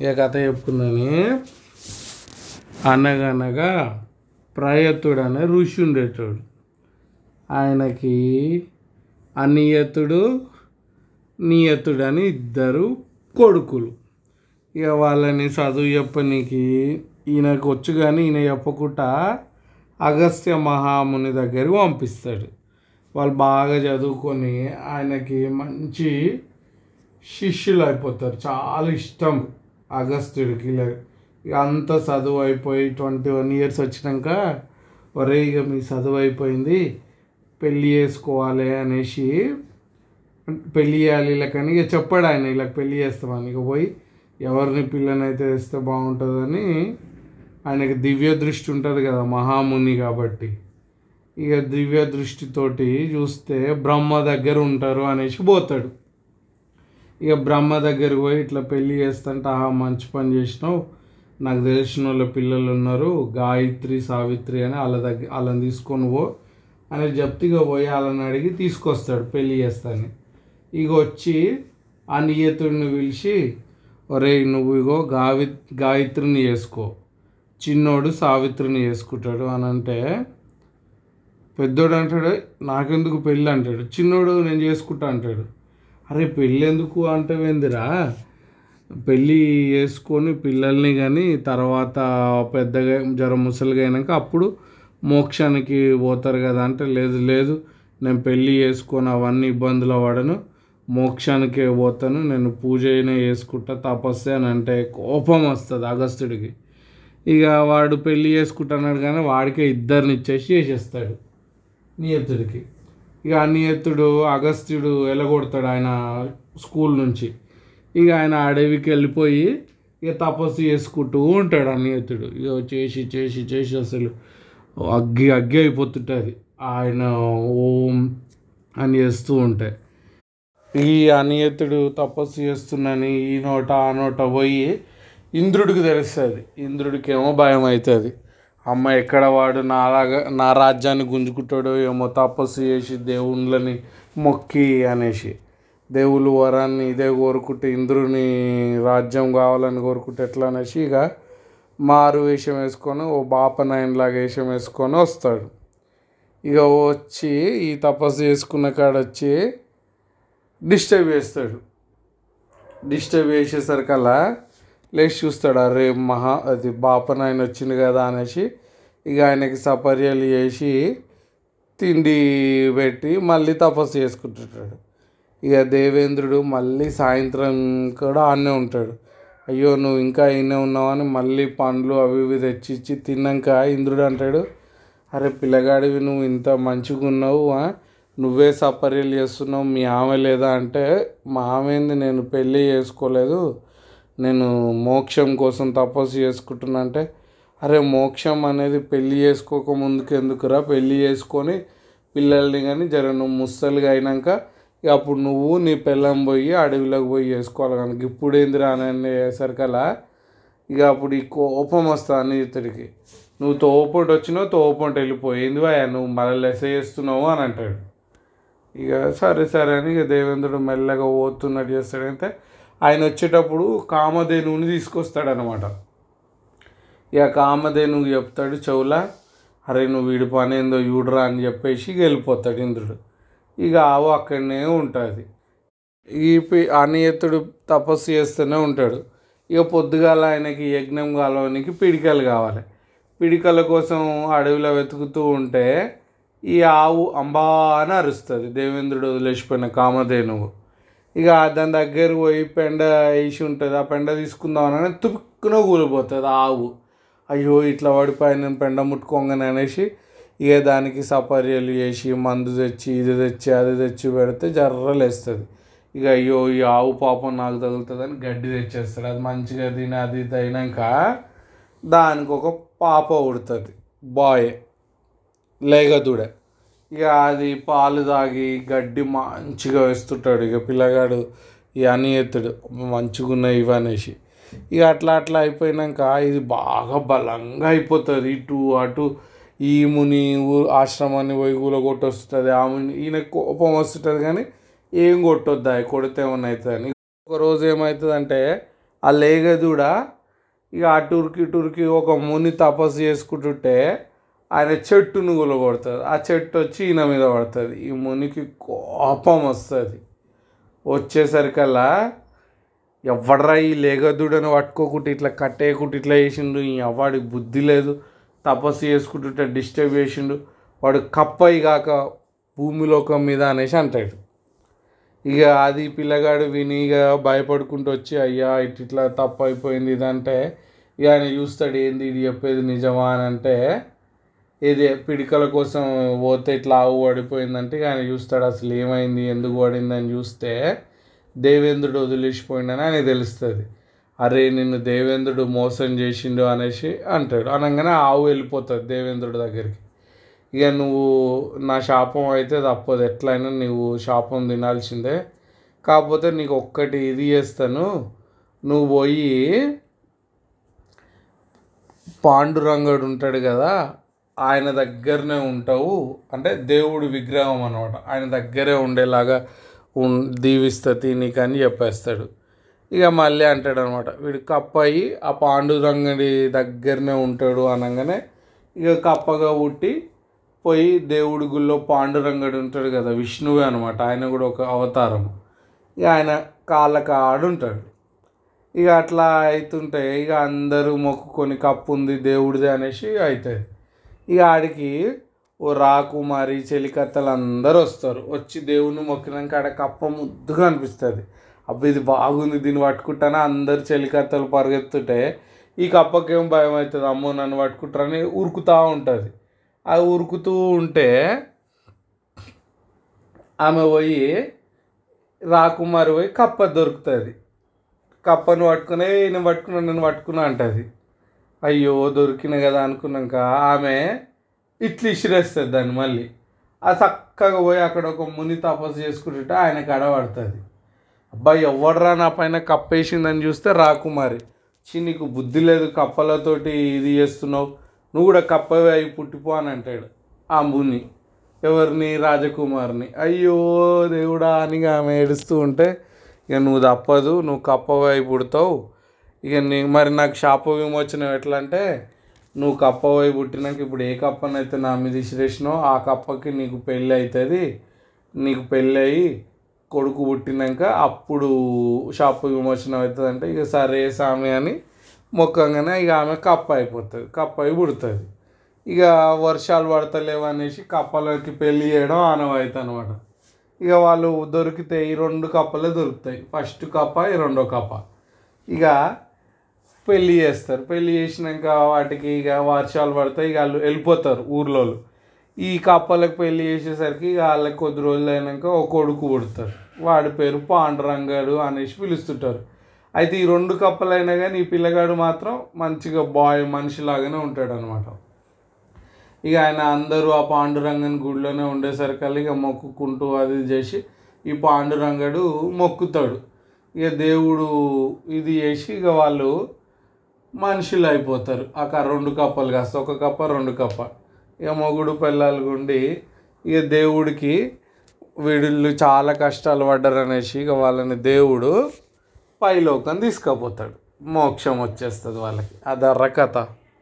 ఇక కథ చెప్పుకుందని అనగనగా ప్రయత్తుడు అనే ఋషి ఉండేటోడు ఆయనకి అనియతుడు నియతుడు అని ఇద్దరు కొడుకులు. ఇక వాళ్ళని చదువు చెప్పనీకి ఈయనకు వచ్చు కానీ ఈయన చెప్పకుండా అగస్త్య మహాముని దగ్గరికి పంపిస్తాడు. వాళ్ళు బాగా చదువుకొని ఆయనకి మంచి శిష్యులు అయిపోతారు చాలా ఇష్టం. అగస్త్యుడికి ఇలా ఇక అంత చదువు అయిపోయి ట్వంటీ వన్ ఇయర్స్ వచ్చినాక ఒరే ఇక మీ చదువు అయిపోయింది పెళ్ళి చేసుకోవాలి అనేసి పెళ్ళి చేయాలి ఇలా కానీ ఇక చెప్పాడు ఆయన ఇలా పెళ్ళి చేస్తామని. ఇక పోయి ఎవరిని పిల్లనైతే వేస్తే బాగుంటుందని ఆయనకి దివ్య దృష్టి ఉంటుంది కదా మహాముని కాబట్టి. ఇక దివ్య దృష్టితోటి చూస్తే బ్రహ్మ దగ్గర ఉంటారు అనేసి పోతాడు. ఇక బ్రహ్మ దగ్గరికి పోయి ఇట్లా పెళ్ళి చేస్తుంటే ఆహా మంచి పని చేసినావు. నాకు తెలిసిన వాళ్ళ పిల్లలు ఉన్నారు. గాయత్రి సావిత్రి అని వాళ్ళ దగ్గర వాళ్ళని తీసుకొని పో అని జప్తిగా పోయి వాళ్ళని అడిగి తీసుకొస్తాడు పెళ్ళి చేస్తాను ఇక వచ్చి ఆ నియతుడిని పిలిచి ఒరే నువ్వు ఇగో గావి గాయత్రిని చేసుకో. చిన్నోడు సావిత్రిని చేసుకుంటాడు అని అంటే పెద్దోడు అంటాడు నాకెందుకు పెళ్ళి అంటాడు. చిన్నోడు నేను చేసుకుంటా అంటాడు. అరే పెళ్ళి ఎందుకు అంటే ఏందిరా పెళ్ళి చేసుకొని పిల్లల్ని కానీ తర్వాత పెద్దగా జ్వర ముసలిగా అయినాక అప్పుడు మోక్షానికి పోతారు కదా అంటే లేదు లేదు. నేను పెళ్ళి చేసుకొని అవన్నీ ఇబ్బందులు పడను. మోక్షానికే పోతాను. నేను పూజ అయినా చేసుకుంటా తపస్సు అని అంటే కోపం వస్తుంది అగస్త్యుడికి. ఇక వాడు పెళ్ళి చేసుకుంటున్నాడు కానీ వాడికే ఇద్దరిని ఇచ్చేసి చేసేస్తాడు. నియతుడికి. ఇక అన్నియత్తుడు అగస్త్యుడు వెళ్ళగొడతాడు ఆయన స్కూల్ నుంచి. ఇక ఆయన అడవికి వెళ్ళిపోయి ఇక తపస్సు చేసుకుంటూ ఉంటాడు అన్నియత్తుడు ఇక చేసి చేసి చేసి అసలు అగ్గి అగ్గి అయిపోతుంటుంది. ఆయన ఓం అని చేస్తూ ఉంటాయి ఈ అనియతుడు తపస్సు చేస్తున్నాని ఈ నోట ఆ నోట పోయి ఇంద్రుడికి తెలుస్తుంది. ఇంద్రుడికి ఏమో భయం అవుతుంది. అమ్మ ఎక్కడ వాడు? నా నా రాజ్యాన్ని గుంజుకుంటాడో ఏమో తపస్సు చేసి దేవుళ్ళని మొక్కి అనేసి. దేవుళ్ళు వరాన్ని ఇదే కోరుకుంటే ఇంద్రుని రాజ్యం కావాలని కోరుకుంటే ఎట్లా అనేసి ఇక మారు వేషం వేసుకొని ఓ బాపనాయనలాగా వేషం వేసుకొని వస్తాడు. ఇక వచ్చి ఈ తపస్సు చేసుకున్న కాడ వచ్చి డిస్టర్బ్ చేస్తాడు. డిస్టర్బ్ చేసేసరికల్లా లేచి చూస్తాడు అరే మహా అది బాపన ఆయన వచ్చింది కదా అనేసి ఇక ఆయనకి సపర్యలు చేసి తిండి పెట్టి మళ్ళీ తపస్సు చేసుకుంటుంటాడు. ఇక దేవేంద్రుడు మళ్ళీ సాయంత్రం కూడా ఆడనే ఉంటాడు. అయ్యో నువ్వు ఇంకా ఈయనే ఉన్నావని మళ్ళీ పండ్లు అవి ఇవి తెచ్చి ఇచ్చి తిన్నాక ఇంద్రుడు అంటాడు అరే పిల్లగాడివి నువ్వు ఇంత మంచిగా ఉన్నావు నువ్వే సపర్యలు చేస్తున్నావు మీ ఆమె లేదా? అంటే మా ఆమె నేను పెళ్ళి చేసుకోలేదు నేను మోక్షం కోసం తపస్సు చేసుకుంటున్నా అంటే అరే మోక్షం అనేది పెళ్ళి చేసుకోక ముందుకు ఎందుకురా? పెళ్ళి చేసుకొని పిల్లల్ని కానీ జర నువ్వు ముసలిగా అయినాక ఇక అప్పుడు నువ్వు నీ పిల్లం పోయి అడవిలోకి పోయి చేసుకోవాలి కనుక ఇప్పుడు ఏందిరా అని అలా ఇక అప్పుడు ఈ కోపం వస్తుంది అనితడికి నువ్వు తోపంటి వచ్చినావు తోపంటి వెళ్ళిపోయింది భయ నువ్వు మళ్ళీ లెస చేస్తున్నావు? అని అంటాడు. ఇక సరే సరే అని ఇక దేవేంద్రుడు మెల్లగా పోతున్నట్టు చేస్తాడంటే ఆయన వచ్చేటప్పుడు కామధేనువుని తీసుకొస్తాడనమాట ఇక కామధేనువు చెప్తాడు చెవుల అరే నువ్వు వీడి పని ఏందో చూడరా అని చెప్పేసి వెళ్ళిపోతాడు ఇంద్రుడు. ఇక ఆవు అక్కడనే ఉంటుంది. ఈ పి- అనియతుడు తపస్సు చేస్తూనే ఉంటాడు. ఇక పొద్దుగాల ఆయనకి యజ్ఞం కాలవనికి పిడికలు కావాలి. పిడికల కోసం అడవిలో వెతుకుతూ ఉంటే ఈ ఆవు అంబా అని అరుస్తుంది. దేవేంద్రుడు వదిలేసిపోయిన కామధేనువు. ఇక దాని దగ్గర పోయి పెండ వేసి ఉంటుంది. ఆ పెండ తీసుకుందాం అని తుపుక్కున కూలిపోతుంది ఆవు. అయ్యో ఇట్లా పడిపోయి పెండ ముట్టుకోగానే అనేసి ఇక దానికి సపర్యలు చేసి మందు తెచ్చి ఇది తెచ్చి అది తెచ్చి పెడితే జర్రలేస్తుంది ఇక అయ్యో ఈ ఆవు పాపం నాకు తగులుతుందని గడ్డి తెచ్చేస్తాడు అది మంచిగా తిని అది ఇది అయినాక దానికి ఒక పాప ఉడుతుంది బాయ్. లేగదూడే. ఇక అది పాలు తాగి గడ్డి మంచిగా వేస్తుంటాడు. ఇక పిల్లగాడు ఈ ఎత్తాడు. మంచిగా ఉన్నాయి ఇవి అనేసి. ఇక అట్లా అట్లా అయిపోయినాక ఇది బాగా బలంగా అయిపోతుంది. ఇటు అటు ఈ ముని ఊ- ఆశ్రమాన్ని పోయి కూల కొట్టొస్తుంది ఆ ముని ఈయన కోపం వస్తుంటుంది కానీ ఏం కొట్టొద్దా? కొడితే ఏమన్నా అవుతుందని ఒకరోజు ఏమవుతుందంటే ఆ లేగదూడ ఇక అటురికి ఇటురికి ఒక ముని తపస్సు చేసుకుంటుంటే ఆయన చెట్టును కొడుతుంది ఆ చెట్టు వచ్చి ఈయన మీద పడుతుంది. ఈ మునికి కోపం వస్తుంది. వచ్చేసరికల్లా ఎవడరా ఈ లేగదుడని పట్టుకోకుండా ఇట్లా కట్టేయకుండా ఇట్లా చేసిండు ఈ వాడికి బుద్ధి లేదు. తపస్సు చేసుకుంటుంటే డిస్టర్బ్ చేసిండు. వాడు కప్పయి కాక భూమిలోకం మీద అనేసి అంటాడు. ఇక అది పిల్లగాడు విని ఇక భయపడుకుంటూ వచ్చి అయ్యా ఇట్ ఇట్లా తప్పు అయిపోయింది ఇదంటే. ఇక ఆయన చూస్తాడు ఏంది ఇది చెప్పేది నిజమా? అని అంటే ఇది పిడికల కోసం పోతే ఇట్లా ఆవు పడిపోయిందంటే ఆయన చూస్తాడు అసలు ఏమైంది ఎందుకు పడిందని చూస్తే దేవేంద్రుడు వదిలేసిపోయిండని ఆయన తెలుస్తుంది. అరే నిన్ను దేవేంద్రుడు మోసం చేసిండు అనేసి అంటాడు. అనగానే ఆవు వెళ్ళిపోతుంది దేవేంద్రుడి దగ్గరికి. ఇక నువ్వు నా శాపం అయితే తప్పదు ఎట్లయినా నువ్వు శాపం తినాల్సిందే. కాకపోతే నీకు ఒక్కటి ఇది చేస్తాను. నువ్వు పోయి పాండురంగడు ఉంటాడు కదా ఆయన దగ్గరనే ఉంటావు. అంటే దేవుడు విగ్రహం అనమాట ఆయన దగ్గరే ఉండేలాగా ఉన్ దీవిస్తుంది నీకు అని చెప్పేస్తాడు. ఇక మళ్ళీ అంటాడు అనమాట వీడు కప్పయి ఆ పాండురంగడి దగ్గరనే ఉంటాడు అనగానే ఇక కప్పగా పుట్టి పోయి దేవుడి గుళ్ళో పాండురంగడు ఉంటాడు కదా విష్ణువే అనమాట ఆయన కూడా ఒక అవతారం. ఇక ఆయన కాళ్ళ ఆడుంటాడు. ఇక అట్లా అవుతుంటే ఇక అందరూ మొక్కుకొని కప్పు ఉంది దేవుడిదే అనేసి అవుతుంది ఇక ఆడికి ఓ రాకుమారి చెలికత్తలు అందరూ వస్తారు. వచ్చి దేవుణ్ణి మొక్కినాక ఆడ కప్ప ముద్దుగా అనిపిస్తుంది. అబ్బా ఇది బాగుంది దీన్ని పట్టుకుంటానే? అందరు చెలికత్తలు పరిగెత్తుంటే ఈ కప్పకేం భయం అవుతుంది? అమ్మో నన్ను పట్టుకుంటారని ఉరుకుతూ ఉంటుంది. ఆ ఉరుకుతూ ఉంటే ఆమె పోయి రాకుమారి పోయి కప్ప దొరుకుతుంది. కప్పను పట్టుకుని నేను పట్టుకున్నాను నన్ను పట్టుకున్నా అంటుంది. అయ్యో దొరికిన కదా అనుకున్నాక ఆమె ఇట్లా ఇసిరేస్తుంది దాన్ని మళ్ళీ. ఆ చక్కగా పోయి అక్కడ ఒక ముని తపస్సు చేసుకుంటుంటే ఆయన కడ పడుతుంది. అబ్బాయి ఎవడరా నా పైన కప్పేసిందని చూస్తే రాకుమారి చి నీకు బుద్ధి లేదు కప్పలతోటి ఇది చేస్తున్నావు. నువ్వు కూడా కప్పవే అయి పుట్టిపో అని అంటాడు ఆ ముని. ఎవరిని? రాజకుమారిని. అయ్యో దేవుడా అని ఆమె ఏడుస్తూ ఉంటే ఇక నువ్వు తప్పదు నువ్వు కప్పవే అయి పుడతావు. ఇక నీ మరి నాకు షాపు విమోచనం ఎట్లా అంటే నువ్వు కప్ప పోయి పుట్టినాక ఇప్పుడు ఏ కప్పనైతే నా మీద ఇసిరేసినో ఆ కప్పకి నీకు పెళ్ళి అవుతుంది నీకు పెళ్ళి అయ్యి కొడుకు పుట్టినాక అప్పుడు షాపు విమోచనం అవుతుంది అంటే ఇక సరే సామె అని మొక్కంగానే ఇక ఆమె కప్ప అయిపోతుంది కప్ప అయి పుడుతుంది. ఇక వర్షాలు పడతలేవు అనేసి కప్పలకి పెళ్ళి చేయడం ఆనవాయితీ అనమాట ఇక వాళ్ళు దొరికితే ఈ రెండు కప్పలే దొరుకుతాయి. ఫస్ట్ కప్ప ఈ రెండో కప్ప. ఇక పెళ్ళి చేస్తారు. పెళ్ళి చేసినాక వాటికి ఇక వర్షాలు పడతాయి ఇక వాళ్ళు వెళ్ళిపోతారు ఊర్లో ఈ కప్పలకు పెళ్ళి చేసేసరికి ఇక వాళ్ళకి కొద్ది రోజులు అయినాక ఒక కొడుకు పుడతారు వాడి పేరు పాండురంగాడు అనేసి పిలుస్తుంటారు. అయితే ఈ రెండు కప్పలైనా కానీ ఈ పిల్లగాడు మాత్రం మంచిగా బాయ్ మనిషిలాగానే ఉంటాడు అనమాట ఇక ఆయన అందరూ ఆ పాండురంగన్ గుడిలోనే ఉండేసరికి ఇక మొక్కుకుంటూ అది చేసి ఈ పాండురంగడు మొక్కుతాడు. ఇక దేవుడు ఇది చేసి ఇక వాళ్ళు మనుషులు అయిపోతారు. అక్క రెండు కప్పలు కాస్త ఒక కప్ప రెండు కప్ప. ఇక మొగుడు పిల్లలు గుండి ఇక దేవుడికి వీళ్ళు చాలా కష్టాలు పడ్డారు అనేసి ఇక వాళ్ళని దేవుడు పైలోకం తీసుకుపోతాడు. మోక్షం వచ్చేస్తుంది వాళ్ళకి. అదర్ర కథ